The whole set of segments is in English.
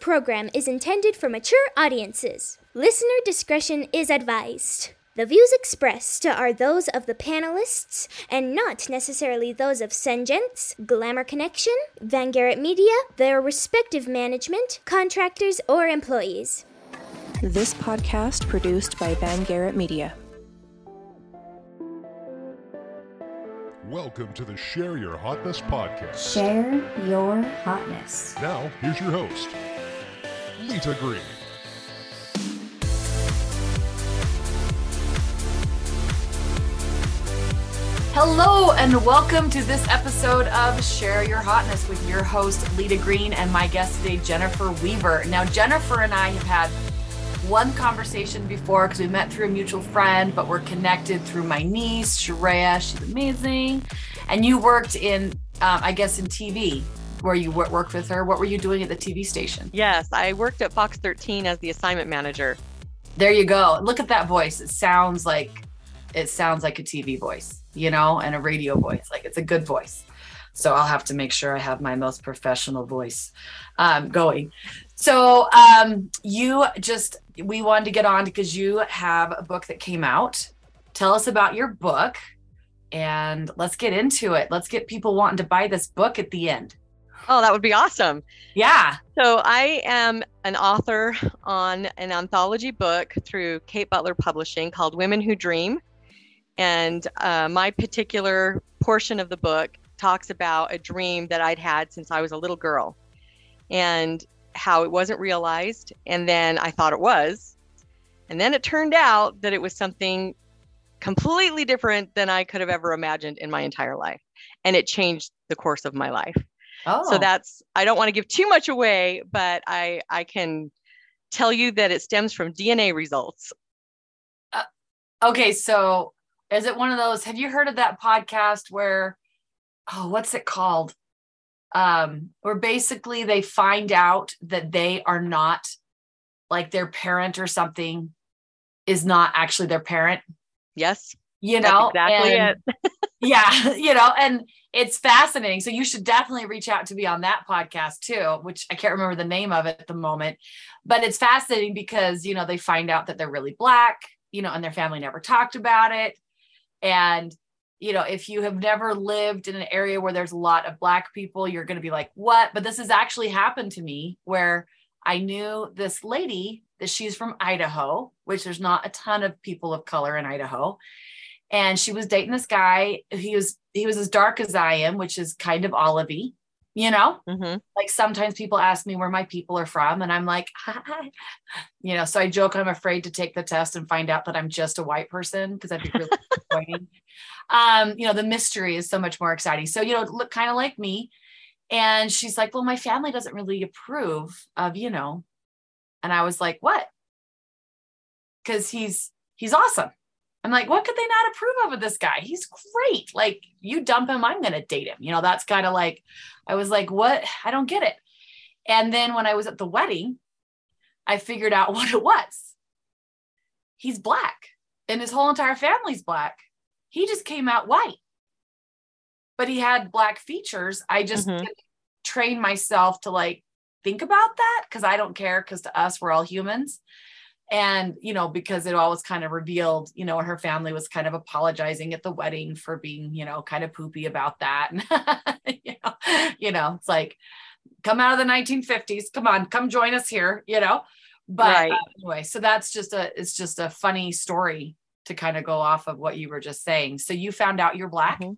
program is intended for mature audiences. Listener discretion is advised. The views expressed are those of the panelists and not necessarily those of Sengents, Glamour Connection, Van Garrett Media, their respective management, contractors, or employees. This podcast produced by Van Garrett Media. Welcome to the Share Your Hotness podcast. Share your hotness. Now, here's your host, Lita Green. Hello, and welcome to this episode of Share Your Hotness with your host, Lita Green, and my guest today, Jennifer Weaver. Now, Jennifer and I have had one conversation before because we met through a mutual friend, but we're connected through my niece, Sharia. She's amazing. And you worked in, um, I guess, in TV where you worked with her. What were you doing at the TV station? Yes, I worked at Fox 13 as the assignment manager. There you go. Look at that voice. It sounds like it sounds like a TV voice, you know, and a radio voice. Like it's a good voice. So I'll have to make sure I have my most professional voice um, going. So um, you just we wanted to get on because you have a book that came out. Tell us about your book and let's get into it. Let's get people wanting to buy this book at the end. Oh, that would be awesome. Yeah. So I am an author on an anthology book through Kate Butler Publishing called Women Who Dream. And uh, my particular portion of the book talks about a dream that I'd had since I was a little girl and how it wasn't realized. And then I thought it was. And then it turned out that it was something completely different than I could have ever imagined in my entire life. And it changed the course of my life. Oh. So that's I don't want to give too much away, but I I can tell you that it stems from DNA results. Uh, okay, so is it one of those have you heard of that podcast where oh what's it called? Um where basically they find out that they are not like their parent or something is not actually their parent. Yes. You know, exactly and, it. yeah, you know, and it's fascinating. So you should definitely reach out to be on that podcast too, which I can't remember the name of at the moment. But it's fascinating because, you know, they find out that they're really black, you know, and their family never talked about it. And, you know, if you have never lived in an area where there's a lot of black people, you're going to be like, what? But this has actually happened to me where I knew this lady that she's from Idaho, which there's not a ton of people of color in Idaho and she was dating this guy. He was he was as dark as I am, which is kind of olivey, you know. Mm-hmm. Like sometimes people ask me where my people are from, and I'm like, hi, you know. So I joke I'm afraid to take the test and find out that I'm just a white person because that'd be really disappointing. Um, you know, the mystery is so much more exciting. So you know, look kind of like me. And she's like, well, my family doesn't really approve of, you know. And I was like, what? Because he's he's awesome I'm like, what could they not approve of with this guy? He's great. Like, you dump him, I'm going to date him. You know, that's kind of like, I was like, what? I don't get it. And then when I was at the wedding, I figured out what it was. He's black and his whole entire family's black. He just came out white, but he had black features. I just mm-hmm. trained myself to like think about that because I don't care because to us, we're all humans and you know because it always kind of revealed you know her family was kind of apologizing at the wedding for being you know kind of poopy about that. You know you know it's like come out of the 1950s come on come join us here you know? But right. uh, anyway so that's just a it's just a funny story to kind of go off of what you were just saying. So you found out you're black? Mm-hmm.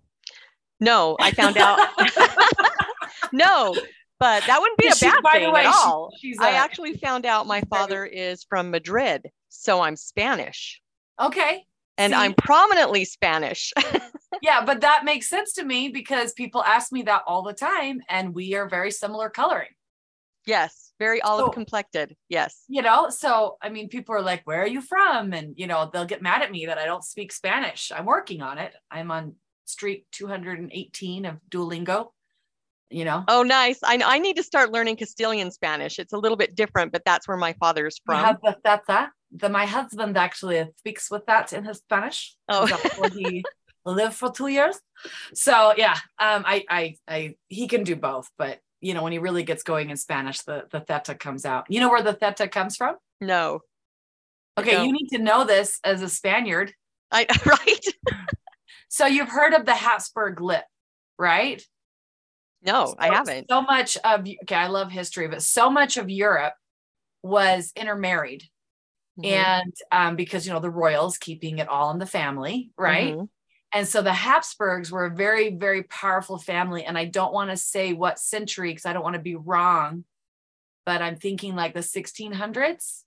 no i found out no but that wouldn't be a bad thing way, at all. She, I actually found out my father is from Madrid, so I'm Spanish. Okay. And See? I'm prominently Spanish. yeah, but that makes sense to me because people ask me that all the time, and we are very similar coloring. Yes, very olive so, complected. Yes. You know, so I mean, people are like, where are you from? And, you know, they'll get mad at me that I don't speak Spanish. I'm working on it. I'm on street 218 of Duolingo you know oh nice i i need to start learning castilian spanish it's a little bit different but that's where my father's from have the, the, my husband actually speaks with that in his spanish oh he lived for two years so yeah um I, I i he can do both but you know, when he really gets going in Spanish, the, the theta comes out. You know where the theta comes from? No. Okay, you need to know this as a Spaniard. I right? So you've heard of the Habsburg lip, right? No, I haven't. So much of okay, I love history, but so much of Europe was intermarried. Mhm. And um, because you know the royals keeping it all in the family, right? Mhm. And so the Habsburgs were a very, very powerful family. And I don't want to say what century because I don't want to be wrong, but I'm thinking like the 1600s.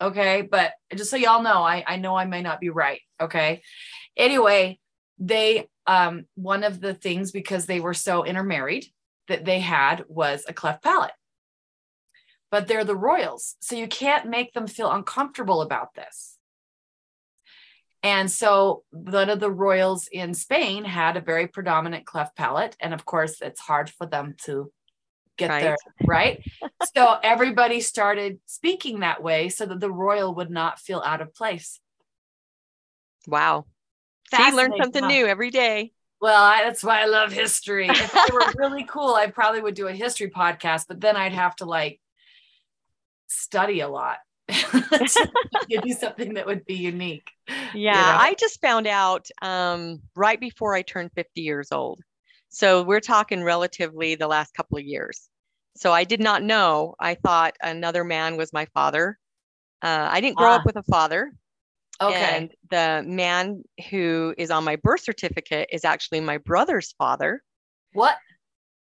Okay. But just so y'all know, I, I know I may not be right. Okay. Anyway, they, um, one of the things because they were so intermarried that they had was a cleft palate. But they're the royals. So you can't make them feel uncomfortable about this. And so one of the royals in Spain had a very predominant cleft palate. And of course, it's hard for them to get Right. there, right? so everybody started speaking that way so that the royal would not feel out of place. Wow. See, learn something huh? new every day. Well, I, that's why I love history. If I were really cool, I probably would do a history podcast, but then I'd have to like study a lot to give you something that would be unique. Yeah, know? I just found out um, right before I turned 50 years old. So we're talking relatively the last couple of years. So I did not know. I thought another man was my father. Uh, I didn't grow Ah. up with a father. Okay. And the man who is on my birth certificate is actually my brother's father. what?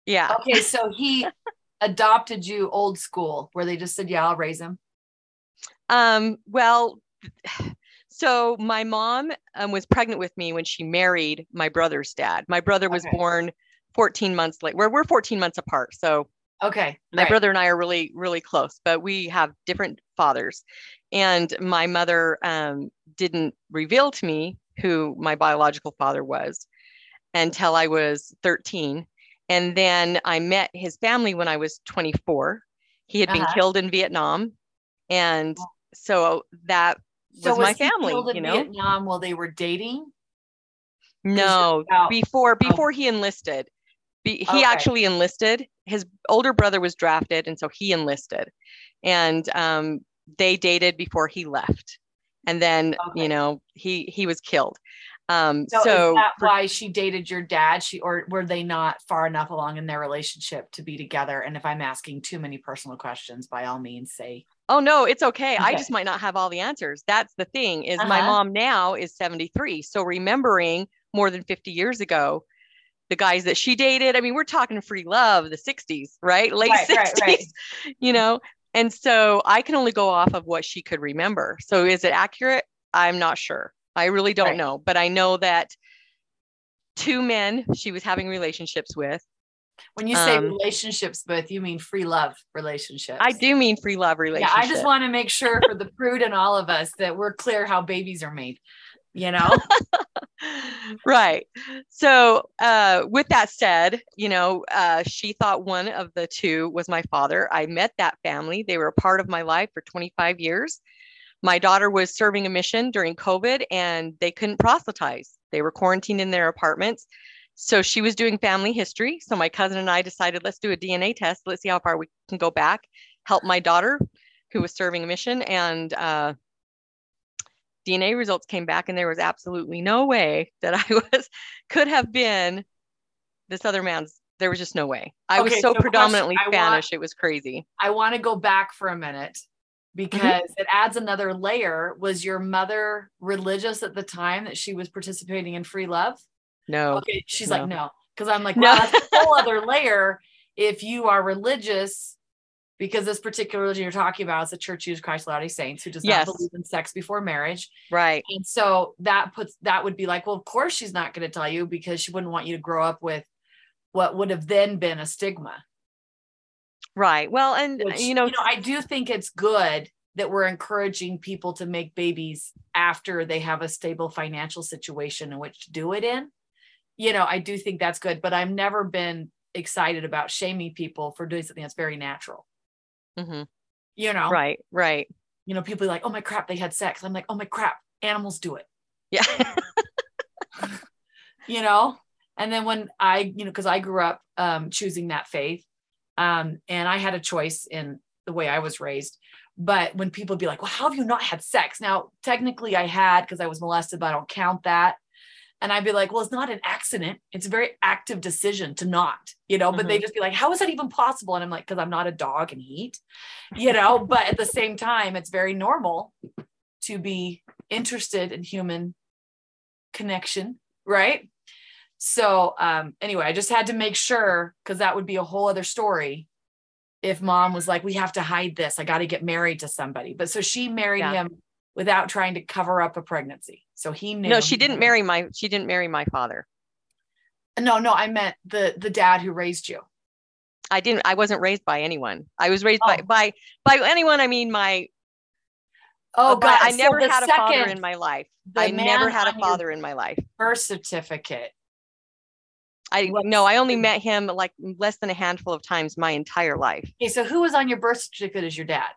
Yeah. Okay, so he adopted you old school, where they just said, "Yeah, I'll raise him." Um, well, so my mom um, was pregnant with me when she married my brother's dad. My brother was Okay. born 14 months late. We're, we're 14 months apart. So Okay, my right. brother and I are really, really close, but we have different fathers. And my mother um, didn't reveal to me who my biological father was until I was 13. And then I met his family when I was 24. He had been Uh-huh. killed in Vietnam. And so that So was my family, you know? Vietnam while they were dating. No, before before he enlisted. Be, he Okay. actually enlisted. His older brother was drafted, and so he enlisted. And um, they dated before he left, and then Okay. you know he he was killed. Um, So, so is that for- why she dated your dad? She or were they not far enough along in their relationship to be together? And if I'm asking too many personal questions, by all means, say oh no, it's okay. I just might not have all the answers. That's the thing. Is my Uh-huh. mom now is seventy three, so remembering more than fifty years ago. The guys that she dated, I mean, we're talking free love, the 60s, right? Late Right, 60s, right, right. you know? And so I can only go off of what she could remember. So is it accurate? I'm not sure. I really don't Right. know. But I know that two men she was having relationships with. when you say Um, relationships, both you mean free love relationships. I do mean free love relationships. Yeah. I just want to make sure for the prude and all of us that we're clear how babies are made. You know, right. So, uh, with that said, you know, uh, she thought one of the two was my father. I met that family. They were a part of my life for 25 years. My daughter was serving a mission during COVID and they couldn't proselytize. They were quarantined in their apartments. So she was doing family history. So my cousin and I decided, let's do a DNA test. Let's see how far we can go back, help my daughter who was serving a mission. And uh, DNA results came back, and there was absolutely no way that I was could have been this other man's. There was just no way. I was Okay, so so question, predominantly want- Spanish, it was crazy. I want to go back for a minute mm-hmm. because it adds another layer. Was your mother religious at the time that she was participating in free love? No, Okay, she's no. like, no, because I'm like, No. well, that's a whole other layer. If you are religious, because this particular religion you're talking about is the Church of Christ Latter-day Saints, who does Yes. not believe in sex before marriage, right, and so that puts that would be like, well, of course she's not going to tell you because she wouldn't want you to grow up with what would have then been a stigma. right. Well, and uh, Which, you know, I do think it's good that we're encouraging people to make babies after they have a stable financial situation in which to do it in. You know, I do think that's good, but I've never been excited about shaming people for doing something that's very natural. Mhm, You know, right, right, you know, people like, oh my crap, they had sex. I'm like, oh my crap, animals do it. yeah, You know, And then when I, you know, because I grew up um, choosing that faith, um, and I had a choice in the way I was raised. But when people be like, "Well, how have you not had sex?" Now, technically, I had because I was molested, but I don't count that. And I'd be like, "Well, it's not an accident. It's a very active decision to not, you know." But they just be like, "How is that even possible?" And I'm like, "Because I'm not a dog and heat, you know." but at the same time, it's very normal to be interested in human connection, right? So um anyway, I just had to make sure because that would be a whole other story if mom was like, we have to hide this. I got to get married to somebody. But so she married Yeah. him without trying to cover up a pregnancy. So he knew. No, she didn't marry my she didn't marry my father. No, no, I meant the the dad who raised you. I didn't I wasn't raised by anyone. I was raised by Oh. by by anyone I mean my Oh God! I never the had a father in my life. I never had a father in my life. birth certificate. I no, I only met him like less than a handful of times my entire life. Okay, so who was on your birth certificate as your dad?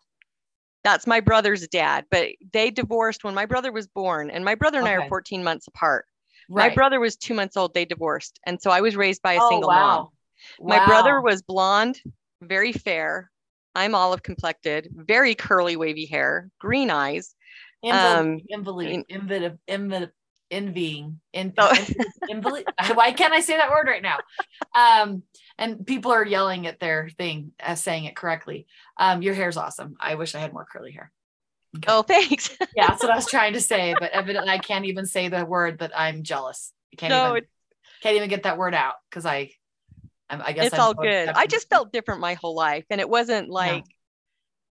That's my brother's dad, but they divorced when my brother was born, and my brother and I are 14 months apart. Right. My brother was two months old. They divorced, and so I was raised by a oh, single wow. mom. My brother was blonde, very fair. I'm olive complected, very curly, wavy hair, green eyes. Invol- um, invalid, in- invalid, invalid, envying, in, Oh. invalid. Why can't I say that word right now? Um, and people are yelling at their thing as saying it correctly. Um, your hair's awesome. I wish I had more curly hair. Okay. Oh, thanks. yeah, that's what I was trying to say, but evidently I can't even say the word that I'm jealous. I can't No, even can't even get that word out because I, I'm, I guess it's I'm all so good. I just felt different my whole life, and it wasn't like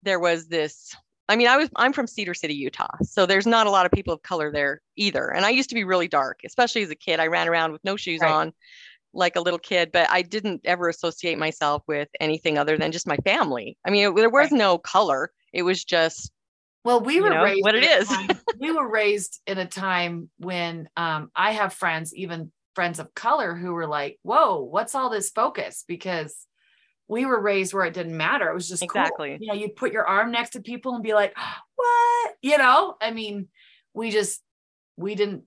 there was this. I mean, I was I'm from Cedar City, Utah, so there's not a lot of people of color there either. And I used to be really dark, especially as a kid. I ran around with no shoes Right. on, like a little kid, but I didn't ever associate myself with anything other than just my family. I mean, it, there was Right. no color. It was just Well, we you were know, raised what it is. time- we were raised in a time when um, I have friends, even friends of color, who were like, "Whoa, what's all this focus?" Because we were raised where it didn't matter. It was just cool. Exactly. You know, you put your arm next to people and be like, "What?" You know. I mean, we just we didn't.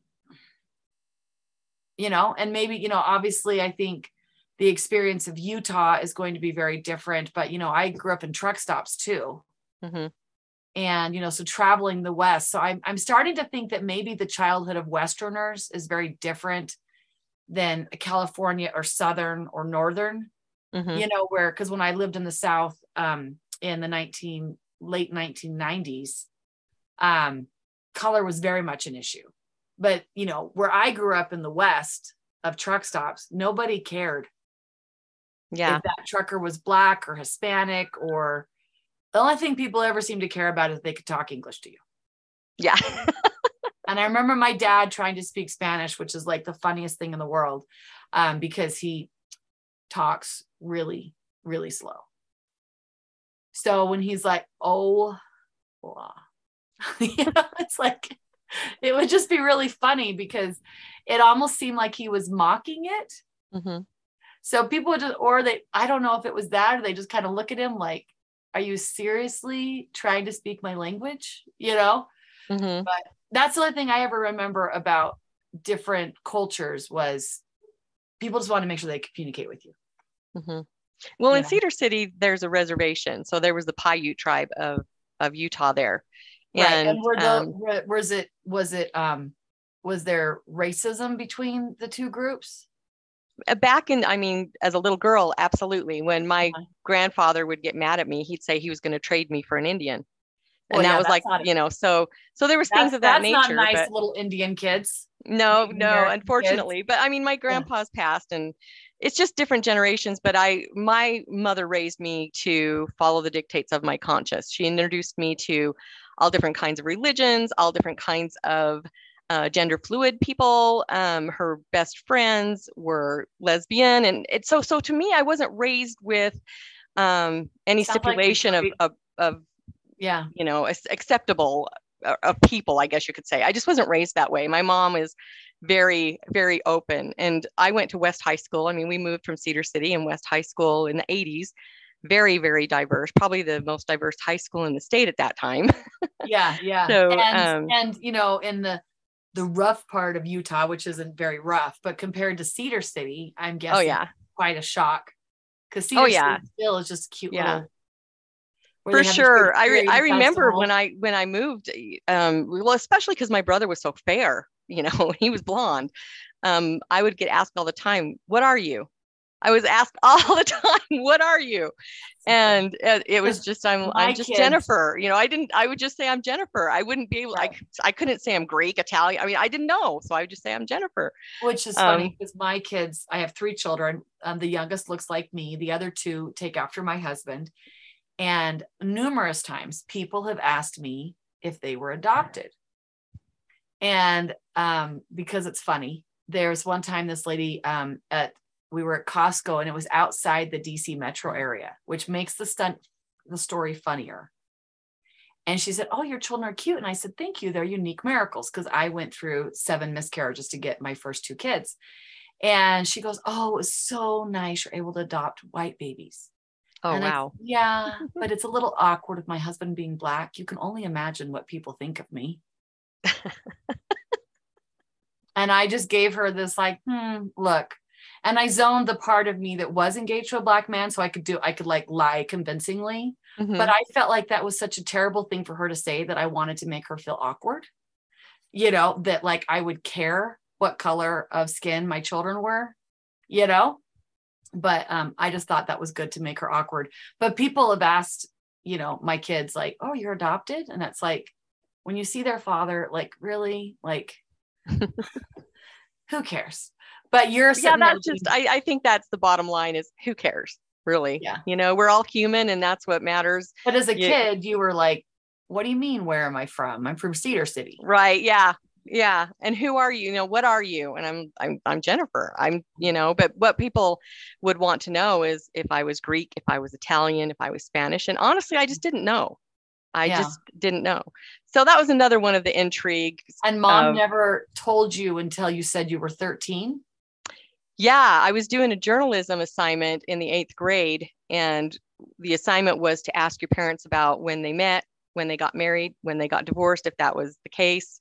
You know, and maybe you know, obviously, I think the experience of Utah is going to be very different. But you know, I grew up in truck stops too mhm. and you know so traveling the west so I'm, I'm starting to think that maybe the childhood of westerners is very different than california or southern or northern Mhm. you know where because when i lived in the south um in the 19 late 1990s um color was very much an issue but you know where i grew up in the west of truck stops nobody cared yeah. if that trucker was black or Hispanic or the only thing people ever seem to care about is they could talk English to you. Yeah. And I remember my dad trying to speak Spanish, which is like the funniest thing in the world, um, because he talks really, really slow. So when he's like, oh, blah, you know, it's like, it would just be really funny because it almost seemed like he was mocking it. Mhm. So people would just, or they, I don't know if it was that, or they just kind of look at him like, are you seriously trying to speak my language? You know, Mhm. that's the only thing I ever remember about different cultures was people just want to make sure they communicate with you. Mhm. Well, in. Cedar City, there's a reservation. So there was the Paiute tribe of of Utah there. Right. And, And were the, um, were- was it, was it, um, was there racism between the two groups? uh, back in, I mean, as a little girl, absolutely. When my Uh-huh. grandfather would get mad at me, he'd say he was going to trade me for an Indian. Well, And that yeah, was like, you know, so so there was That's, things of that that's not nice little Indian kids. No, no, American kids. unfortunately. But I mean, my grandpa's passed and it's just different generations. But I, my mother raised me to follow the dictates of my conscience. She introduced me to all different kinds of religions, all different kinds of uh, gender fluid people. Um, her best friends were lesbian. And it's so, so to me, I wasn't raised with um, any Sounds like stipulation of, of, of Yeah. you know acceptable uh, of people i guess you could say i just wasn't raised that way my mom is very very open and i went to west high school i mean we moved from cedar city and west high school in the 80s very very diverse probably the most diverse high school in the state at that time Yeah. Yeah. So, and, um, and, you know, in the, the rough part of Utah, which isn't very rough, but compared to Cedar City, I'm guessing Oh yeah. quite a shock. Because Cedar Oh, yeah. City still is just cute Yeah. little. For they have this sure. I re- I remember festival. when I when I moved um well especially cuz my brother was so fair, you know, he was blonde. Um I would get asked all the time, "What are you?" I was asked all the time, "What are you?" And it, it was just I'm My I'm just kids- Jennifer. You know, I didn't I would just say I'm Jennifer. I wouldn't be able I Right. c- I couldn't say I'm Greek, Italian. I mean, I didn't know, so I would just say I'm Jennifer. Which is Um, funny because my kids, I have three children. Um, the youngest looks like me. The other two take after my husband. And numerous times people have asked me if they were adopted. And um, because it's funny, there's one time this lady um, at we were at Costco and it was outside the DC metro area, which makes the stunt the story funnier. And she said, Oh, your children are cute. And I said, Thank you. They're unique miracles because I went through seven miscarriages to get my first two kids. And she goes, Oh, it was so nice. You're able to adopt white babies. Oh And I- wow. yeah, but it's a little awkward with my husband being black. You can only imagine what people think of me. and I just gave her this like, hmm, look. And I zoned the part of me that was engaged to a black man so I could do I could like lie convincingly. Mhm. But I felt like that was such a terrible thing for her to say that I wanted to make her feel awkward. You know, that like I would care what color of skin my children were, you know? But um, I just thought that was good to make her awkward. But people have asked, you know, my kids, like, oh, you're adopted? And that's like, when you see their father, like, really? Like, who cares? But you're yeah that's just I, I think that's the bottom line is who cares really Yeah. you know we're all human and that's what matters But as a Yeah. kid, you were like, what do you mean? Where am I from? I'm from Cedar City. right yeah yeah and who are you you know what are you and i'm i'm i'm jennifer i'm you know but what people would want to know is if i was greek if i was italian if i was spanish and honestly i just didn't know i Yeah. just didn't know so that was another one of the intrigues And mom never told you until you said you were 13. Yeah, I was doing a journalism assignment in the eighth grade, and the assignment was to ask your parents about when they met, when they got married, when they got divorced, if that was the case.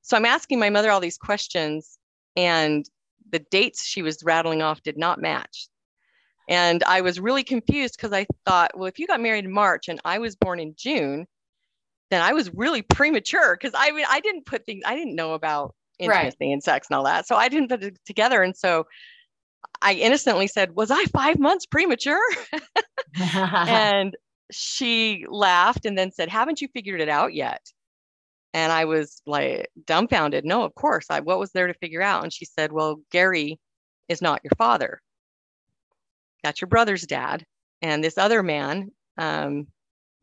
So I'm asking my mother all these questions, and the dates she was rattling off did not match. And I was really confused because I thought, well, if you got married in March and I was born in June, then I was really premature because I mean, I didn't put things, I didn't know about Right. and sex and all that. So I didn't put it together. And so I innocently said, Was I five months premature? and she laughed and then said, Haven't you figured it out yet? And I was like dumbfounded. No, of course. I what was there to figure out? And she said, Well, Gary is not your father. That's your brother's dad. And this other man, um,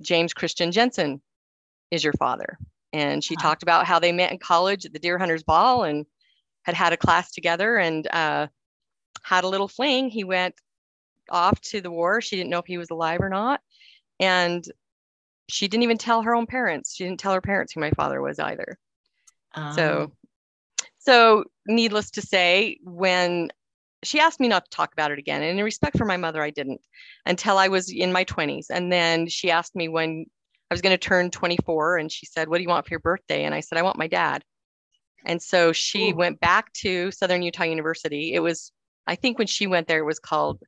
James Christian Jensen, is your father. And she Wow. talked about how they met in college at the Deer Hunters Ball and had had a class together and uh, had a little fling. He went off to the war. She didn't know if he was alive or not. And she didn't even tell her own parents. She didn't tell her parents who my father was either. Um, So, so needless to say, when she asked me not to talk about it again, and in respect for my mother, I didn't until I was in my 20s. And then she asked me when I was going to turn 24, and she said, What do you want for your birthday? And I said, I want my dad. And so she Ooh. went back to Southern Utah University. It was, I think when she went there, it was called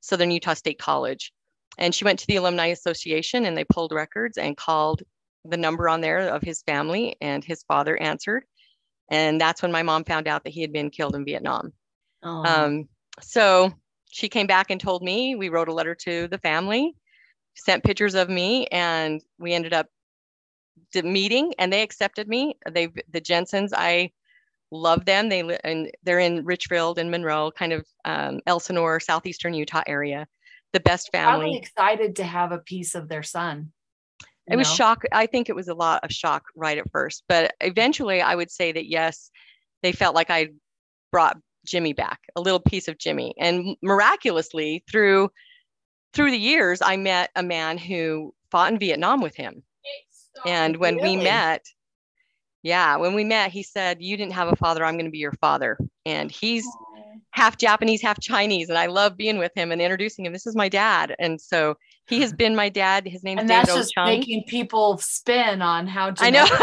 Southern Utah State College. And she went to the Alumni Association and they pulled records and called the number on there of his family, and his father answered. And that's when my mom found out that he had been killed in Vietnam. oh, Um, so she came back and told me. We wrote a letter to the family, sent pictures of me, and we ended up meeting. And they accepted me. They the Jensens. I love them. They li- and they're in Richfield and Monroe, kind of um, Elsinore, southeastern Utah area. The best family. probably excited to have a piece of their son. It you was shock. I think it was a lot of shock right at first, but eventually I would say that yes, they felt like I brought Jimmy back, a little piece of Jimmy. And miraculously through through the years, I met a man who fought in Vietnam with him. And when we met, yeah, when we met, he said, You didn't have a father, I'm going to be your father. And he's half Japanese, half Chinese. And I love being with him and introducing him. This is my dad. And so he has been my dad. His name is and David that's just O. Chung. making people spin on how I know.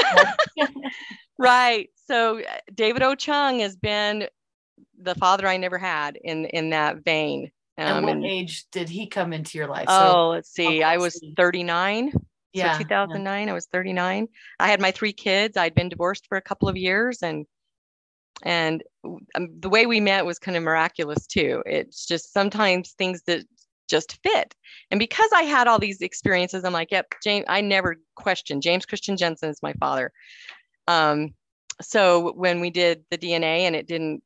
Right. so uh, David O. Chung has been the father I never had in in that vein. And what and- age did he come into your life? oh, let's see. I was 39. yeah, So 2009, I was 39. I had my three kids. I'd been divorced for a couple of years, and and um, the way we met was kind of miraculous too. It's just sometimes things that just fit. And because I had all these experiences, I'm like, yep, James. I never questioned. James Christian Jensen is my father. Um, so when we did the DNA and it didn't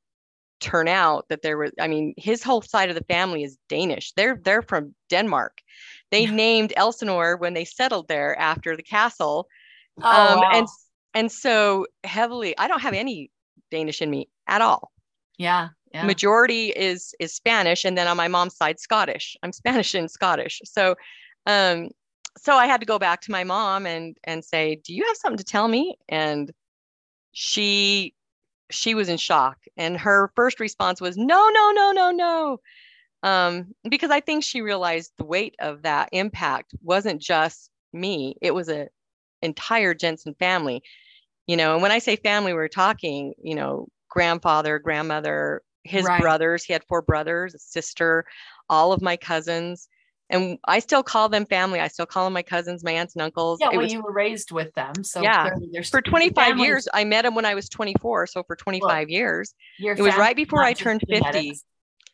turn out that there was, I mean, his whole side of the family is Danish. They're they're from Denmark. They named Elsinore when they settled there after the castle. Oh, um, wow. and and so heavily, I don't have any Danish in me at all. yeah, yeah. Majority is is Spanish, and then on my mom's side, Scottish. I'm Spanish and Scottish. So, um, so I had to go back to my mom and and say, "Do you have something to tell me?" And she she was in shock, and her first response was, "No, no, no, no, no." Um, because I think she realized the weight of that impact wasn't just me; it was a entire Jensen family. You know, and when I say family, we're talking, you know, grandfather, grandmother, his Right. brothers. He had four brothers, a sister, all of my cousins. And I still call them family. I still call them my cousins, my aunts and uncles. yeah, It well, was you were raised with them, so Yeah. for 25 family- years. I met him when I was 24. So for 25 years. it was right before I turned 50. genetics.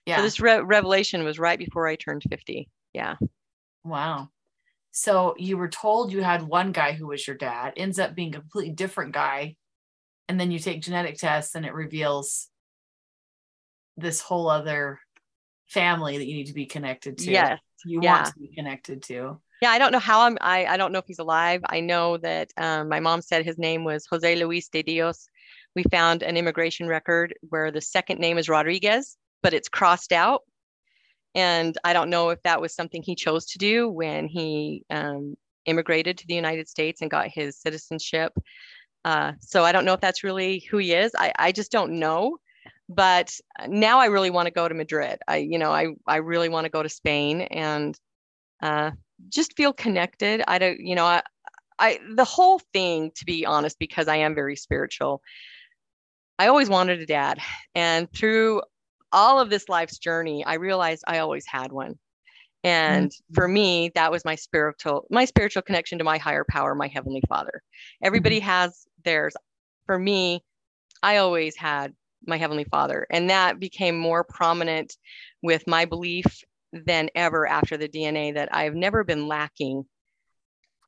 Yeah. So this re- revelation was right before I turned 50. Yeah. Wow. So you were told you had one guy who was your dad, ends up being a completely different guy. And then you take genetic tests and it reveals this whole other family that you need to be connected to. Yes. You yeah. want to be connected to. Yeah, I don't know how I'm. I, I don't know if he's alive. I know that um, my mom said his name was Jose Luis de Dios. We found an immigration record where the second name is Rodriguez, but it's crossed out. And I don't know if that was something he chose to do when he um, immigrated to the United States and got his citizenship. Uh, so I don't know if that's really who he is. I, I just don't know. But uh, now I really want to go to Madrid. I, you know, I, I really want to go to Spain and uh, just feel connected. I don't, you know, I, I, the whole thing, to be honest, because I am very spiritual, I always wanted a dad. And through all of this life's journey, I realized I always had one. And mm-hmm. for me, that was my spiritual, my spiritual connection to my higher power, my heavenly father. Everybody mm-hmm. has theirs. For me, I always had my heavenly father. And that became more prominent with my belief than ever after the DNA that I've never been lacking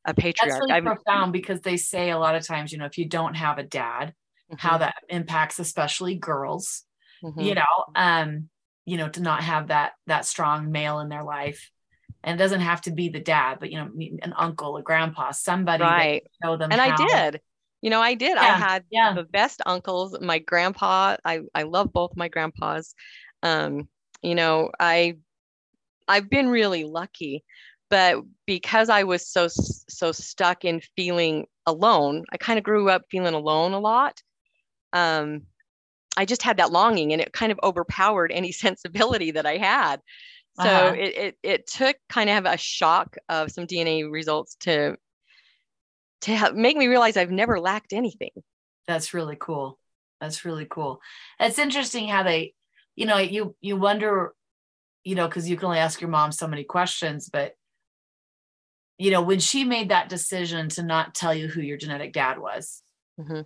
a That's patriarch. really I've, profound because they say a lot of times, you know, if you don't have a dad, how Mhm, that impacts especially girls. mhm. you know um you know to not have that that strong male in their life and it doesn't have to be the dad but you know an uncle a grandpa somebody right. show them And I did. You know, I did. I had yeah. the best uncles. My grandpa, I I love both my grandpas. Um, you know, I I've been really lucky, but because I was so so stuck in feeling alone, I kind of grew up feeling alone a lot. Um, I just had that longing, and it kind of overpowered any sensibility that I had. So Uh-huh. it, it it took kind of a shock of some DNA results to to make me realize I've never lacked anything. that's really cool that's really cool it's interesting how they you know you you wonder you know because you can only ask your mom so many questions but you know when she made that decision to not tell you who your genetic dad was Mhm.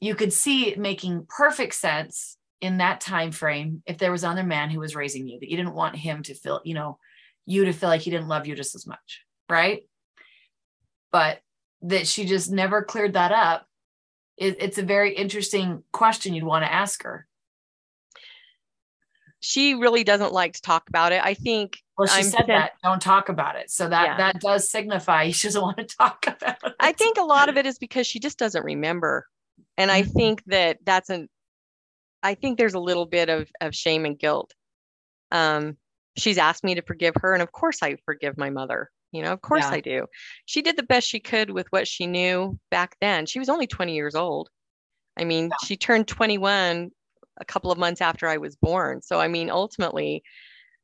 you could see it making perfect sense in that time frame if there was another man who was raising you that you didn't want him to feel you know you to feel like he didn't love you just as much right but that she just never cleared that up it, it's a very interesting question you'd want to ask her She really doesn't like to talk about it. I think well she I'm said that don't talk about it so that Yeah. that does signify she doesn't want to talk about it I think a lot of it is because she just doesn't remember. And I Mhm. think that that's an I think there's a little bit of of shame and guilt. Um she's asked me to forgive her and of course I forgive my mother. You know, of course Yeah. I do. She did the best she could with what she knew back then. She was only 20 years old. I mean, she turned 21 a couple of months after I was born. So I mean, ultimately,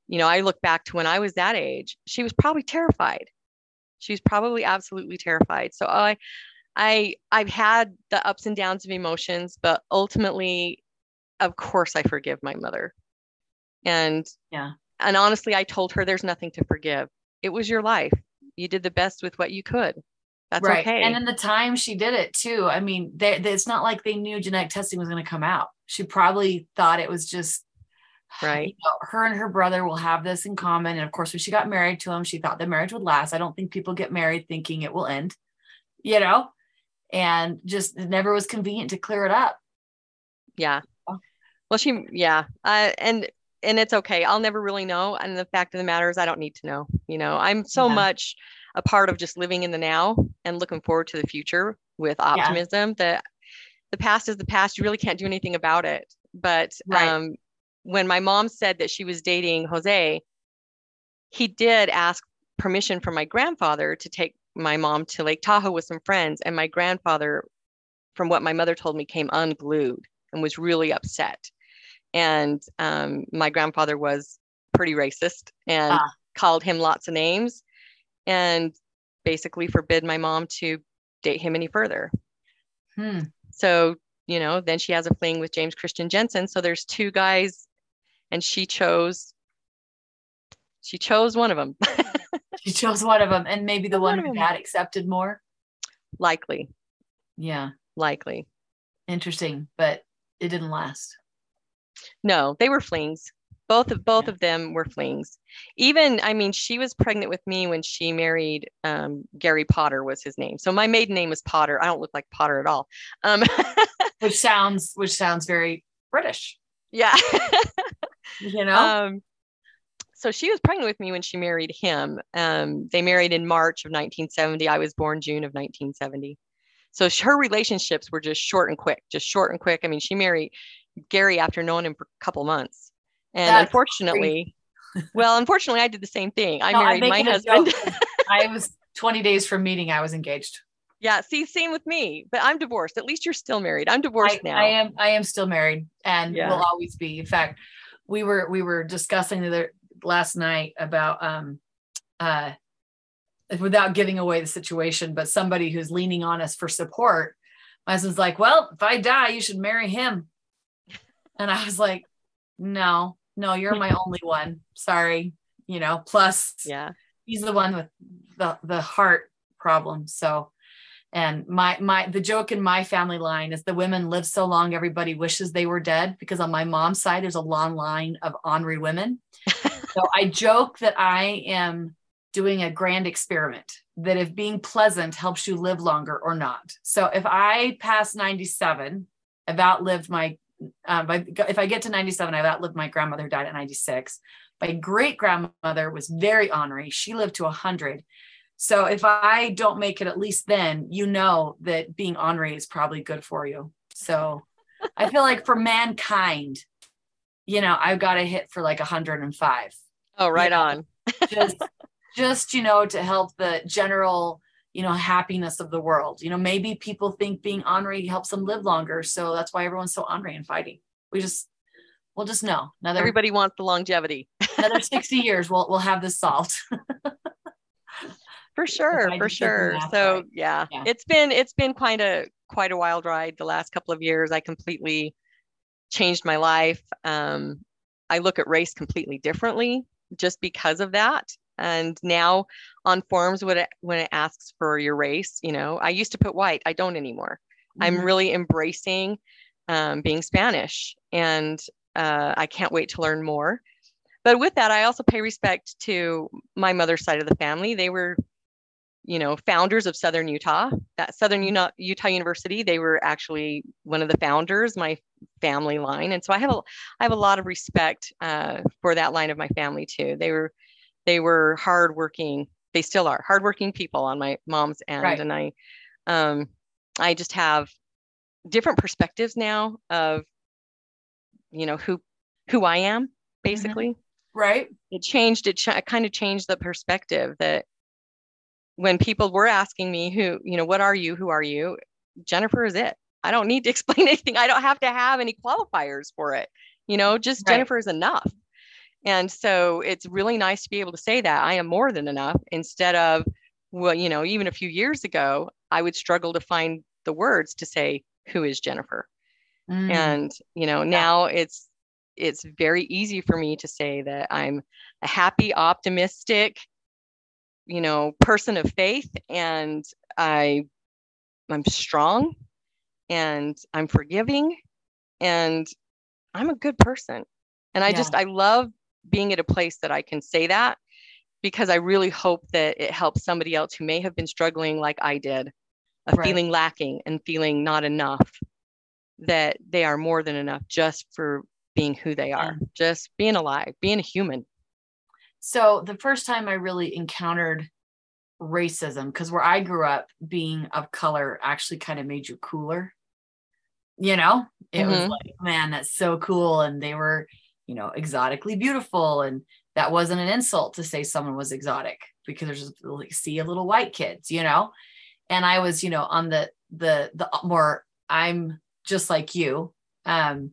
you know, I look back to when I was that age, she was probably terrified. She was probably absolutely terrified. So I I I've had the ups and downs of emotions, but ultimately, of course, I forgive my mother. And Yeah. and honestly, I told her there's nothing to forgive. It was your life. You did the best with what you could. That's right. okay. And in the time she did it too. I mean, they, they- it's not like they knew genetic testing was going to come out. She probably thought it was just Right. you know, her and her brother will have this in common. And of course, when she got married to him, she thought the marriage would last. I don't think people get married thinking it will end, you know, and just it never was convenient to clear it up. Yeah. Well, she, yeah. Uh, and, and it's okay. I'll never really know. And the fact of the matter is, I don't need to know. You know, I'm so Yeah. much a part of just living in the now and looking forward to the future with optimism that the past is the past. You really can't do anything about it. But Right. um, when my mom said that she was dating Jose, he did ask permission from my grandfather to take my mom to Lake Tahoe with some friends. And my grandfather, from what my mother told me, came unglued and was really upset. And um, my grandfather was pretty racist and Ah. called him lots of names and basically forbid my mom to date him any further. Hmm. So, you know, then she has a fling with James Christian Jensen. So there's two guys and she chose she chose one of them She chose one of them and maybe the One one who had accepted more. likely Yeah. likely Interesting. But it didn't last. No they were flings both of both Yeah. of them were flings even i mean she was pregnant with me when she married um, gary potter was his name so my maiden name was potter i don't look like potter at all um, Which sounds which sounds very British, yeah you know? um, so she was pregnant with me when she married him. Um, they married in March of 1970. I was born June of 1970. So her relationships were just short and quick, just short and quick. I mean, she married Gary after knowing him for a couple months. And That's unfortunately, well, unfortunately, I did the same thing. I No, married my husband. I was 20 days from meeting, I was engaged. yeah, see, same with me, but I'm divorced. At least you're still married. I'm divorced I, now. I am I am still married and Yeah. will always be. In fact, we were we were discussing the other last night about um uh without giving away the situation, but somebody who's leaning on us for support. My husband's like, Well, if I die, you should marry him. And I was like, No, no, you're my only one. Sorry. You know, plus yeah. he's the one with the the heart problem so and my my the joke in my family line is the women live so long everybody wishes they were dead because on my mom's side there's a long line of ornery women so i joke that i am doing a grand experiment that if being pleasant helps you live longer or not so if i pass 97 i've outlived my um, if I- if i get to 97 i've outlived my grandmother who died at 96 my great grandmother was very ornery. She lived to 100. So if I don't make it at least then, you know that being ornery is probably good for you. So I feel like for mankind, you know, I've got to hit for like 105. Oh, right Yeah. on. Just, just, you know, to help the general, you know, happiness of the world. You know, maybe people think being ornery helps them live longer. So that's why everyone's so ornery and fighting. We just, we'll just know another, Everybody wants the longevity. another 60 years, we'll, we'll have this solved. for sure for just did the sure so yeah, Yeah. it's been it's been quite a quite a wild ride the last couple of years i completely changed my life um, i look at race completely differently just because of that and now on forms when it when it asks for your race you know i used to put white i don't anymore. I'm Mhm. really embracing um, being spanish and uh, i can't wait to learn more. But with that i also pay respect to my mother's side of the family. They were you know founders of southern utah. That southern utah, utah university they were actually one of the founders my family line. And so i have a i have a lot of respect uh, for that line of my family too. They were they were hardworking they still are hardworking people on my mom's end Right. and i um i just have different perspectives now of you know who who i am basically. Right. it changed it ch- kind of changed the perspective that when people were asking me who you know what are you? Who are you? Jennifer is it. I don't need to explain anything. I don't have to have any qualifiers for it. You know just Right. jennifer is enough and so it's really nice to be able to say that i am more than enough instead of well you know even a few years ago I would struggle to find the words to say, who is Jennifer? Mm. And, you know, now it's, it's very easy for me to say that I'm a happy, optimistic, you know, person of faith and I I'm strong and I'm forgiving and I'm a good person. And I Yeah. just I love being at a place that I can say that because I really hope that it helps somebody else who may have been struggling like I did, of Right. feeling lacking and feeling not enough, that they are more than enough just for being who they are, just being alive, being a human. So the first time I really encountered racism, because where I grew up, being of color actually kind of made you cooler. You know, it was Mhm. like, man, that's so cool. And they were, you know, exotically beautiful. And that wasn't an insult to say someone was exotic because there's just like see a little white kids, you know. And I was, you know, on the the the more I'm just like you. Um,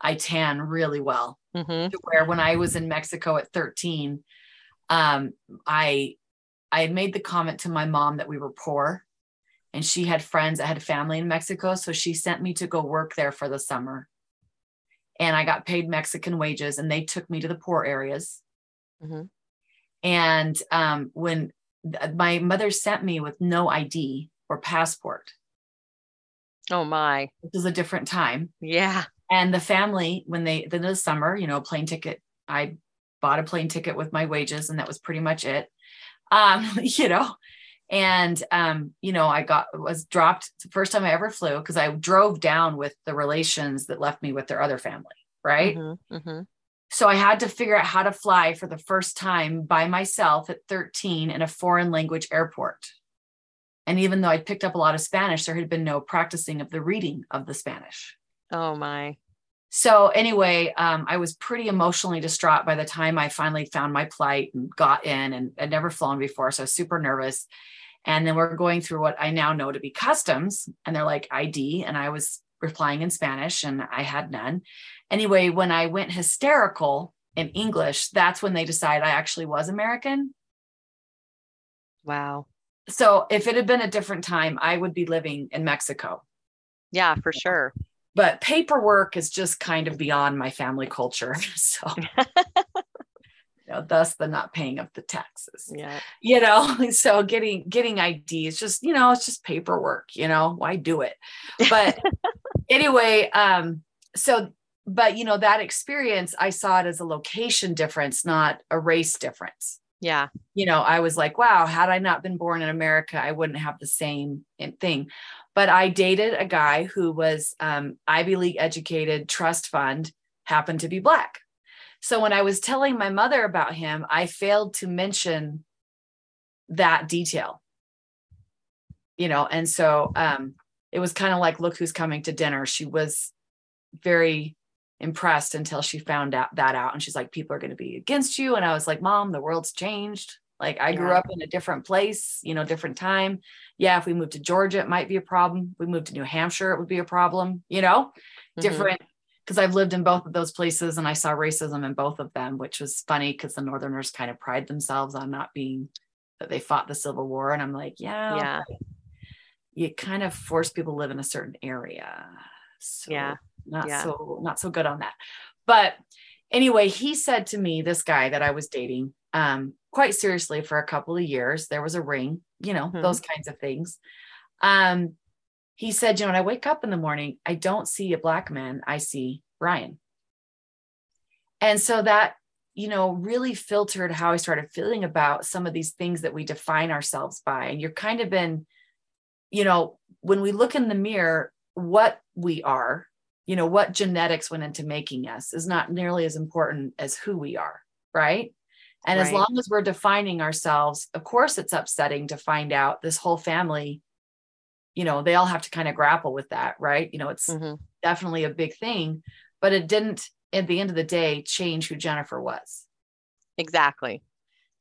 I tan really well hmm where when I was in Mexico at 13, um, I I had made the comment to my mom that we were poor and she had friends that had family in Mexico. So she sent me to go work there for the summer. And I got paid Mexican wages and they took me to the poor areas. Mhm. And um, when th- my mother sent me with no ID or passport, Oh my. which was a different time. Yeah. and the family when they then the summer you know a plane ticket i bought a plane ticket with my wages and that was pretty much it um you know and um you know i got was dropped the first time i ever flew because i drove down with the relations that left me with their other family right Mhm, mhm. so i had to figure out how to fly for the first time by myself at 13 in a foreign language airport and even though I'd picked up a lot of spanish there had been no practicing of the reading of the spanish Oh my. so anyway, um, I was pretty emotionally distraught by the time I finally found my plight and got in and I'd never flown before. So I was super nervous. And then we're going through what I now know to be customs and they're like ID. And I was replying in Spanish and I had none. Anyway, when I went hysterical in English, that's when they decided I actually was American. Wow. So if it had been a different time, I would be living in Mexico. Yeah, for sure. but paperwork is just kind of beyond my family culture. So, you know, thus the not paying of the taxes. Yeah. You know, so getting getting ID is just you know it's just paperwork. You know, why do it? But anyway, um, so but you know that experience, I saw it as a location difference, not a race difference Yeah. you know, I was like, wow, had I not been born in America, I wouldn't have the same thing. But I dated a guy who was um, Ivy League educated, trust fund, happened to be black. So when I was telling my mother about him, I failed to mention that detail. You know, and so um, it was kind of like, look who's coming to dinner. She was very impressed until she found out that out and she's like people are going to be against you and i was like mom the world's changed like i grew up in a different place you know different time yeah if we moved to georgia it might be a problem if we moved to new hampshire it would be a problem you know Mhm. different because i've lived in both of those places and i saw racism in both of them which was funny because the northerners kind of pride themselves on not being that they fought the civil war and i'm like yeah Yeah. you kind of force people to live in a certain area so Yeah. not Yeah. so not so good on that but anyway he said to me this guy that i was dating um quite seriously for a couple of years there was a ring you know Mhm. those kinds of things um he said you know when i wake up in the morning i don't see a black man i see brian and so that you know really filtered how i started feeling about some of these things that we define ourselves by. And you're kind of been, you know when we look in the mirror what we are you know what genetics went into making us is not nearly as important as who we are right? And as long as we're defining ourselves of course it's upsetting to find out this whole family you know they all have to kind of grapple with that right you know it's Mhm. definitely a big thing but it didn't at the end of the day change who jennifer was Exactly.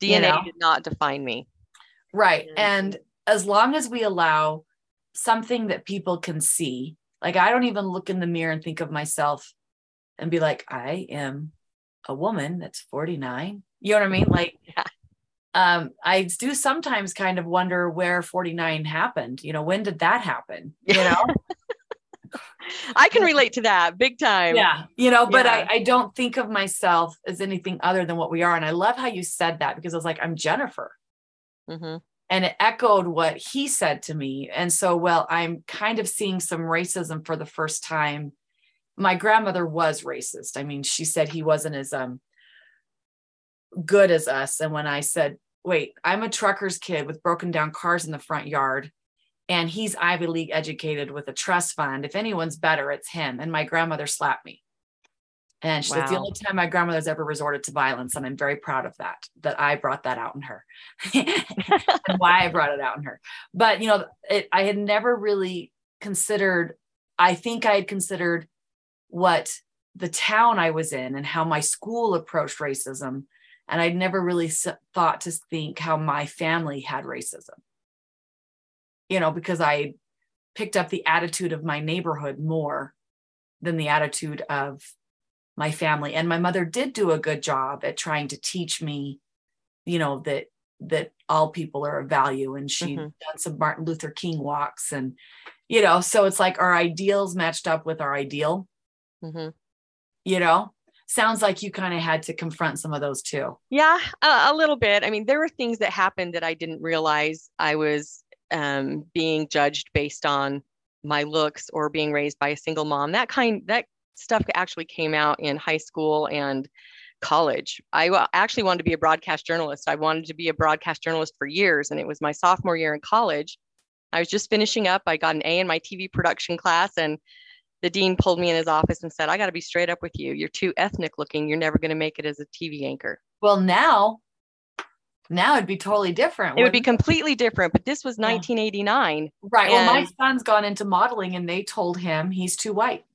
You DNA know? did not define me. Right. Mhm. And as long as we allow something that people can see, like I don't even look in the mirror and think of myself and be like, I am a woman that's 49. You know what I mean? Like, Yeah. Um, I do sometimes kind of wonder where 49 happened. You know, when did that happen? You know? I can relate to that big time. yeah. You know, but Yeah. I, I don't think of myself as anything other than what we are. And I love how you said that because I was like, I'm Jennifer. hmm and it echoed what he said to me. And so, well, I'm kind of seeing some racism for the first time. My grandmother was racist. I mean, she said he wasn't as um good as us. And when I said, wait, I'm a trucker's kid with broken down cars in the front yard, and he's Ivy League educated with a trust fund. If anyone's better, it's him. And my grandmother slapped me. And she said, the only time my grandmother's ever resorted to violence. And I'm very proud of that, that I brought that out in her and why I brought it out in her. But, you know, it, I had never really considered, I think I had considered what the town I was in and how my school approached racism. And I'd never really s- thought to think how my family had racism, you know, because I picked up the attitude of my neighborhood more than the attitude of my family. And my mother did do a good job at trying to teach me, you know, that that all people are of value. And she Mhm. done some Martin Luther King walks and you know, so it's like our ideals matched up with our ideal, hmm you know. Sounds like you kind of had to confront some of those too. Yeah, a, a little bit. I mean, there were things that happened that I didn't realize I was um, being judged based on my looks or being raised by a single mom. That kind that stuff actually came out in high school and college. I actually wanted to be a broadcast journalist. I wanted to be a broadcast journalist for years, and it was my sophomore year in college. I was just finishing up. I got an A in my TV production class, and the dean pulled me in his office and said, "I got to be straight up with you. You're too ethnic looking. You're never going to make it as a TV anchor." Well, now, now it'd be totally different. It would be completely different, but this was 1989. right. Well, my son's gone into modeling, and they told him he's too white.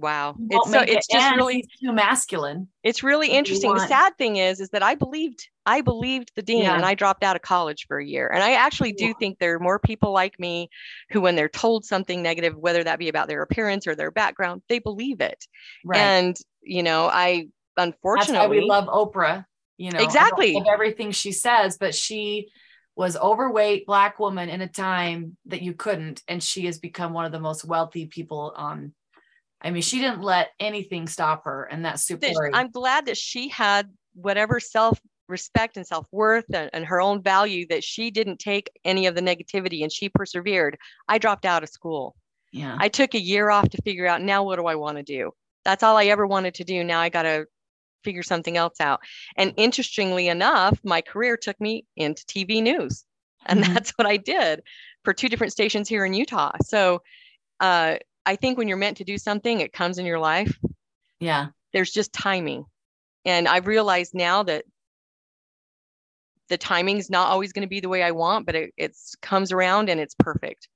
Wow. It's so make it, it's just really too masculine. it's really interesting. The sad thing is is that I believed I believed the dean Yeah. and I dropped out of college for a year. And I actually do Yeah. think there are more people like me who when they're told something negative whether that be about their appearance or their background, they believe it. Right. And you know, I That's unfortunately why we love Oprah. You know, Exactly. everything she says, but she was overweight black woman in a time that you couldn't, and she has become one of the most wealthy people on. I mean, she didn't let anything stop her, and that's super. I'm glad that she had whatever self respect and self worth and, and her own value that she didn't take any of the negativity and she persevered. I dropped out of school. yeah, I took a year off to figure out now what do I want to do? That's all I ever wanted to do. Now I got to figure something else out. And interestingly enough, my career took me into TV news. And Mhm. that's what I did for two different stations here in Utah. So uh, I think when you're meant to do something, it comes in your life yeah, there's just timing. And I've realized now that the timing's not always going to be the way I want, but it it's comes around and it's perfect.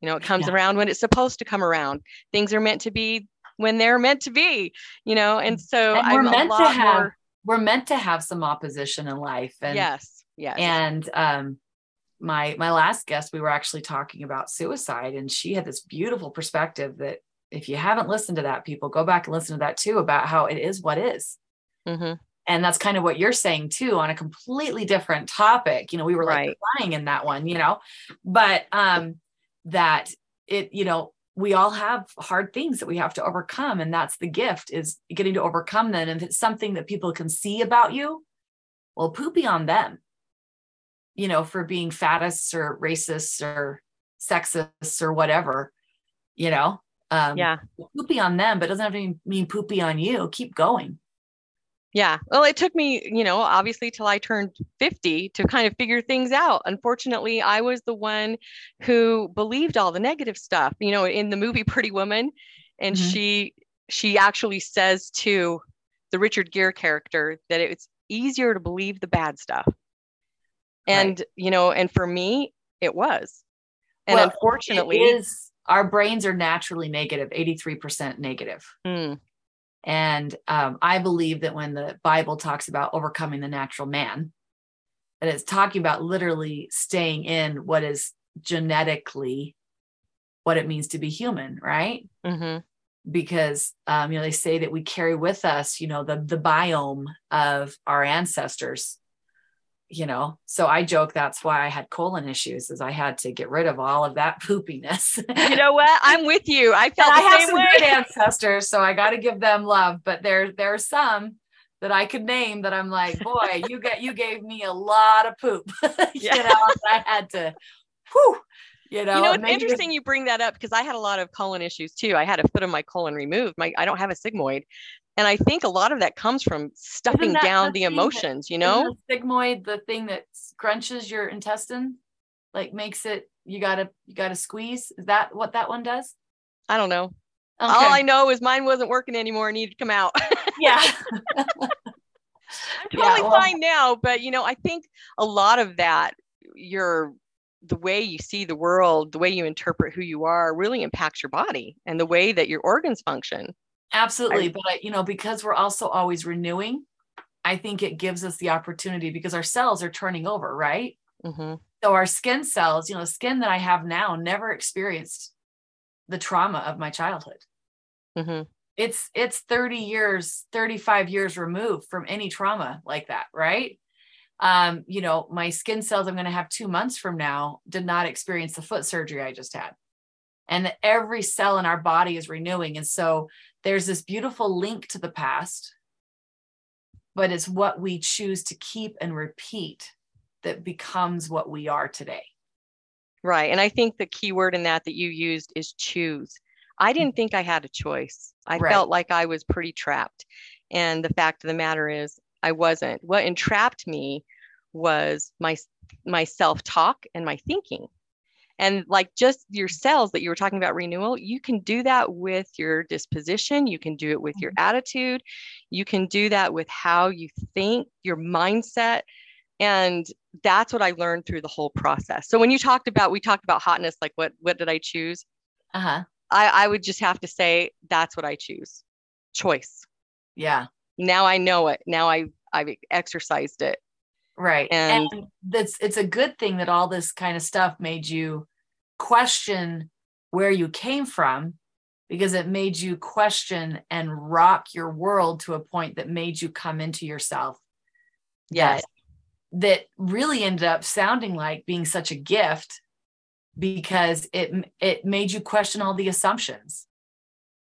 You know, it comes Yeah. around when it's supposed to come around. Things are meant to be when they're meant to be, you know, and so And we're I'm meant to have- more we're meant to have some opposition in life, and yes, yes. and um my my last guest we were actually talking about suicide and she had this beautiful perspective that if you haven't listened to that people go back and listen to that too about how it is what is. Mhm. and that's kind of what you're saying too on a completely different topic. You know we were like Right. crying in that one you know? But um that it you know we all have hard things that we have to overcome and that's the gift is getting to overcome them. And if it's something that people can see about you well poopy on them you know for being fattists or racists or sexists or whatever you know um yeah. poopy on them but it doesn't have to mean poopy on you keep going Yeah. Well, it took me, you know, obviously till I turned 50 to kind of figure things out. Unfortunately, I was the one who believed all the negative stuff, you know, in the movie Pretty Woman. And Mhm. she she actually says to the Richard Gere character that it's easier to believe the bad stuff. And, you know, and for me, it was. And Well, unfortunately, it is our brains are naturally negative 83% negative. Mm, and um, i believe that when the bible talks about overcoming the natural man that it's talking about literally staying in what is genetically what it means to be human right? Mhm, because um, you know they say that we carry with us you know the the biome of our ancestors you know, so I joke that's why I had colon issues, is I had to get rid of all of that poopiness. You know what? I'm with you. I felt I have same some way. good ancestors, so I got to give them love. But there, there are some that I could name that I'm like, boy, you get, you gave me a lot of poop. Yeah. you know, I had to, whew, you know. you know, it's interesting you bring that up because I had a lot of colon issues too. I had a foot of my colon removed. My I don't have a sigmoid. And I think a lot of that comes from stuffing down the the thing that- emotions, you know? the sigmoid the thing that scrunches your intestine, like makes it. You gotta, you gotta squeeze. Is that what that one does? I don't know. Okay. All I know is mine wasn't working anymore and needed to come out. yeah. I'm Yeah, totally well- fine now, but you know, I think a lot of that, your the way you see the world, the way you interpret who you are, really impacts your body and the way that your organs function. Absolutely. but I, you know, because we're also always renewing, I think it gives us the opportunity because our cells are turning over, right? hmm So our skin cells, you know, the skin that I have now never experienced the trauma of my childhood. hmm It's it's 30 years, 35 years removed from any trauma like that, right? Um, you know, my skin cells I'm going to have 2 months from now did not experience the foot surgery I just had. And every cell in our body is renewing and so there's this beautiful link to the past but it's what we choose to keep and repeat that becomes what we are today. Right. And I think the key word in that that you used is choose. I didn't mm-hmm. think I had a choice. I Right. felt like I was pretty trapped. And the fact of the matter is, I wasn't. What entrapped me was my my self-talk and my thinking. And like just your cells that you were talking about renewal, you can do that with your disposition, you can do it with your attitude, you can do that with how you think, your mindset. And that's what I learned through the whole process. So when you talked about, we talked about hotness, like what what did I choose? Uh-huh. I, I would just have to say that's what I choose. Choice. Yeah. Now I know it. Now I I've exercised it. Right. And- And, that's it's a good thing that all this kind of stuff made you question where you came from because it made you question and rock your world to a point that made you come into yourself. Yes. That, that really ended up sounding like being such a gift because it it made you question all the assumptions.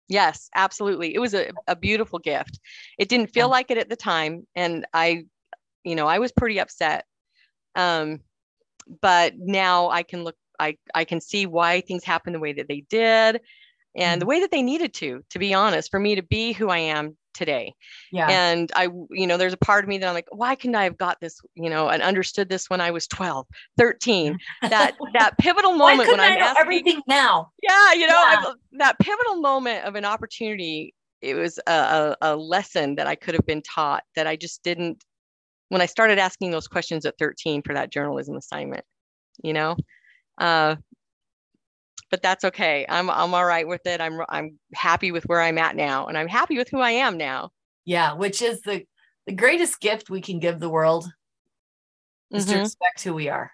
Yes, absolutely. It was a, a beautiful gift. It didn't feel like it at the time. And I, you know, I was pretty upset. Um, but now I can look, I, I can see why things happened the way that they did and the way that they needed to, to be honest, for me to be who I am today. Yeah. And I, you know, there's a part of me that I'm like, why couldn't I have got this, you know, and understood this when I was 12, 13, that, that pivotal moment when I I'm know asking, everything now? yeah you know Yeah. I've- that pivotal moment of an opportunity it was a, a, a lesson that i could have been taught that i just didn't when i started asking those questions at 13 for that journalism assignment you know uh, but that's okay i'm i'm all right with it i'm i'm happy with where i'm at now and i'm happy with who i am now Yeah, which is the the greatest gift we can give the world is to Mhm, respect who we are.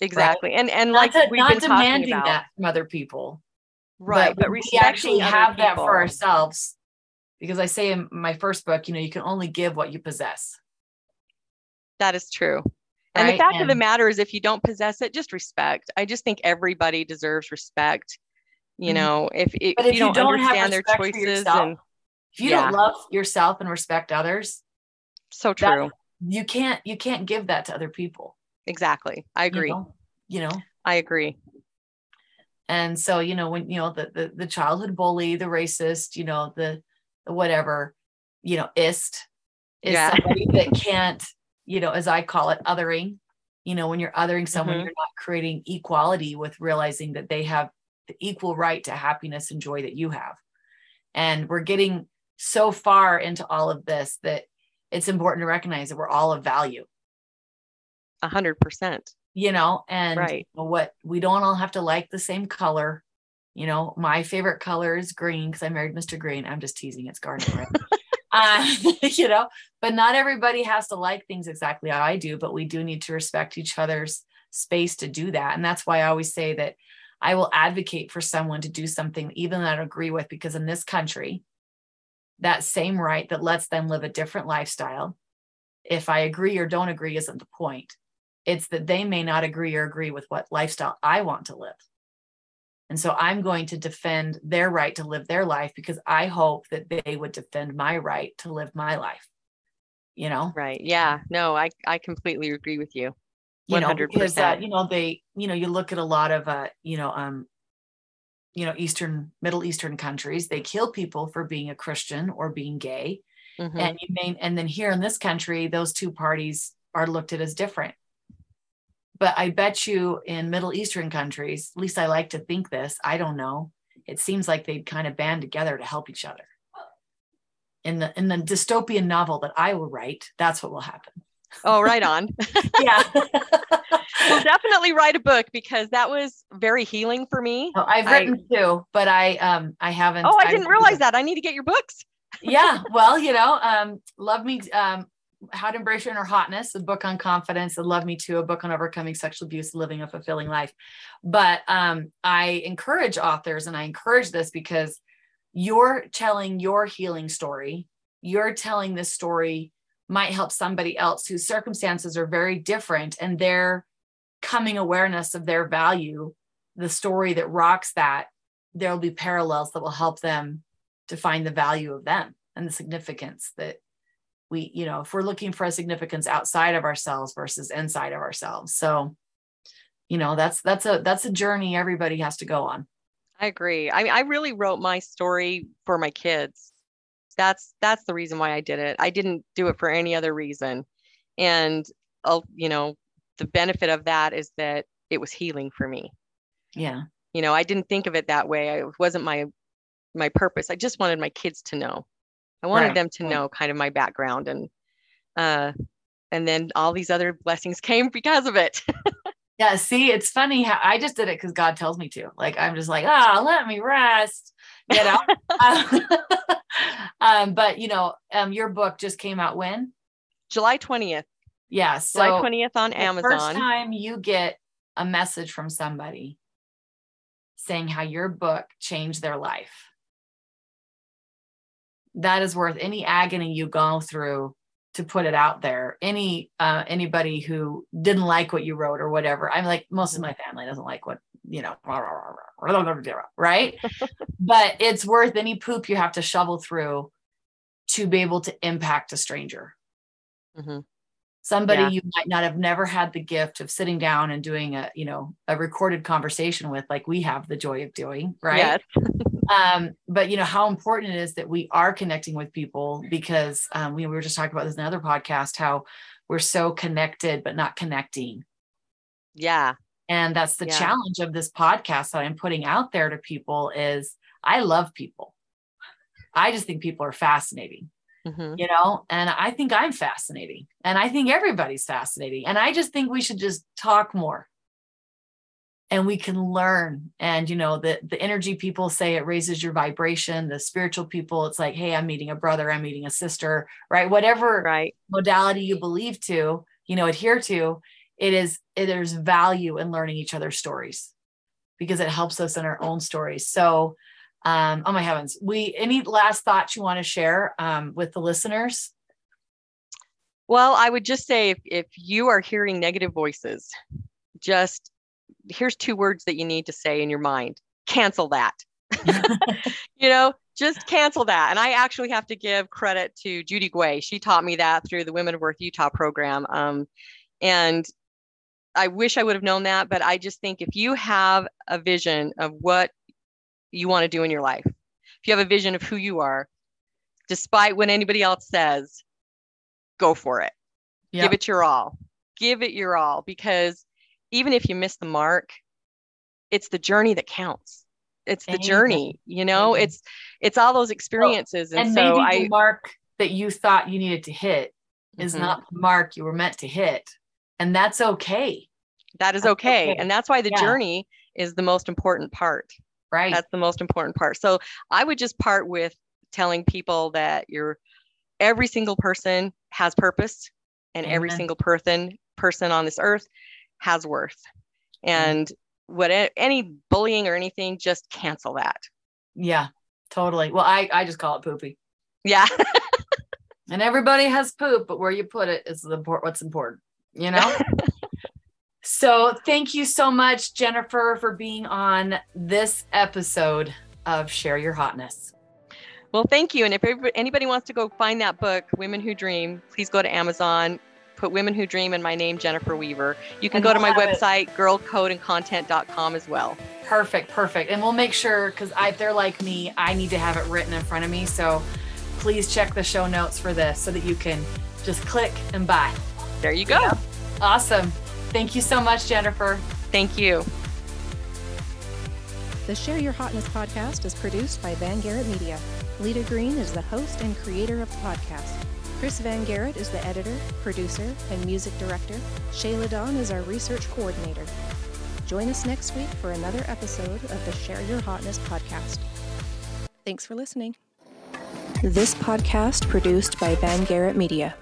exactly and and Not, like to- we've not been demanding about that from other people. right but, when we actually have that for ourselves. Because I say in my first book, you know, you can only give what you possess. That is true. And the Right, fact of the matter is, if you don't possess it, just respect. I just think everybody deserves respect. You Mhm. know, if, if, But you don't, have understand their choices, and if you yeah. don't love yourself and respect others, so that- true. you can't you can't give that to other people. exactly. I you agree. know? You know, I agree. and so you know when you know the the, the childhood bully, the racist, you know the the whatever, you know, ist is Yeah. somebody that can't, you know, as I call it, othering. You know, when you're othering someone, Mhm. you're not creating equality with realizing that they have the equal right to happiness and joy that you have. And we're getting so far into all of this that it's important to recognize that we're all of value, A hundred percent. you know, and Right. what we don't all have to like the same color. You know, my favorite color is green because I married Mr. Greene. I'm just teasing, it's garnet red. uh, you know, but not everybody has to like things exactly how I do, but we do need to respect each other's space to do that. And that's why I always say that I will advocate for someone to do something even I don't agree with, because in this country, that same right that lets them live a different lifestyle if I agree or don't agree isn't the point. It's that they may not agree or agree with what lifestyle I want to live. And so I'm going to defend their right to live their life because I hope that they would defend my right to live my life. You know? Right. Yeah. No, I, I completely agree with you. 100%. You know, because uh, you know, they, you know, you look at a lot of uh, you know, um, you know, Eastern, Middle Eastern countries, they kill people for being a Christian or being gay. Mhm. And you may, and then here in this country, those two parties are looked at as different. But I bet you in Middle Eastern countries, at least I like to think this, I don't know. It seems like they'd kind of band together to help each other. In the in the dystopian novel that I will write, that's what will happen. Oh, right on. Yeah. well, definitely write a book because that was very healing for me. No, I've I- written two, but I um I haven't. Oh, I didn't realize that. I need to get your books. yeah well you know um love me um how to embrace your inner hotness a book on confidence and love me too a book on overcoming sexual abuse living a fulfilling life. But um i encourage authors and i encourage this because you're telling your healing story. You're telling this story might help somebody else whose circumstances are very different and their coming awareness of their value the story that rocks that there'll be parallels that will help them to find the value of them and the significance that we you know if we're looking for a significance outside of ourselves versus inside of ourselves so you know that's that's a that's a journey everybody has to go on I agree. I mean, I really wrote my story for my kids. That's that's the reason why I did it. I didn't do it for any other reason. And uh, you know, the benefit of that is that it was healing for me. yeah You know, I didn't think of it that way. I, it wasn't my my purpose. I just wanted my kids to know. I wanted Right, them to know kind of my background and uh and then all these other blessings came because of it. yeah see it's funny how i just did it because god tells me to. Like i'm just like ah let me rest you know? Um, um but you know um your book just came out when? July 20th. yeah so July 20th on the First time you get a message from somebody saying how your book changed their life, that is worth any agony you go through to put it out there. Any uh, anybody who didn't like what you wrote or whatever. I'm like most of my family doesn't like what you know, right? but it's worth any poop you have to shovel through to be able to impact a stranger Mhm. Somebody Yeah. you might not have never had the gift of sitting down and doing a you know a recorded conversation with like we have the joy of doing right Yes. um but you know how important it is that we are connecting with people because um we, we were just talking about this in another podcast how we're so connected but not connecting Yeah. and that's the Yeah. challenge of this podcast that i'm putting out there to people is i love people i just think people are fascinating hmm you know and i think i'm fascinating and i think everybody's fascinating and i just think we should just talk more. And we can learn and you know the the energy people say it raises your vibration the spiritual people it's like hey i'm meeting a brother i'm meeting a sister right? Whatever Right. modality you believe to you know adhere to it is it, there's value in learning each other's stories because it helps us in our own stories. So um oh my heavens we any last thoughts you want to share um with the listeners Well, I would just say if, if you are hearing negative voices, just here's two words that you need to say in your mind cancel that. you know, just cancel that. And I actually have to give credit to Judy Guay. She taught me that through the Women of Worth Utah program. Um, and I wish I would have known that, but I just think if you have a vision of what you want to do in your life, if you have a vision of who you are, despite what anybody else says, go for it. Yep. Give it your all. Give it your all because even if you miss the mark, it's the journey that counts. It's the journey, you know, it's it's all those experiences. and, and so maybe I the mark that you thought you needed to hit is Mhm. not the mark you were meant to hit and that's okay that is okay. okay. And that's why the Yeah. journey is the most important part. Right That's the most important part. So I would just part with telling people that you're every single person has purpose and every single person person on this earth has worth. Mm-hmm. And what any bullying or anything, just cancel that. yeah totally well i i just call it poopy Yeah. And everybody has poop, but where you put it is the what's important, you know? so thank you so much, Jennifer, for being on this episode of Share Your Hotness. Well, thank you. And if anybody wants to go find that book, Women Who Dream, please go to Amazon, put Women Who Dream and my name, Jennifer Weaver. You can and go to my website, it. girlcodeandcontent.com as well. Perfect, perfect. And we'll make sure, because if they're like me, I need to have it written in front of me. So please check the show notes for this so that you can just click and buy. There you go. Yeah. Awesome. Thank you so much, Jennifer. Thank you. The Share Your Hotness podcast is produced by Van Garrett Media. Leta Greene is the host and creator of the podcast. Chris Van Garrett is the editor, producer, and music director. Shayla Dawn is our research coordinator. Join us next week for another episode of the Share Your Hotness podcast. Thanks for listening. This podcast produced by Van Garrett Media.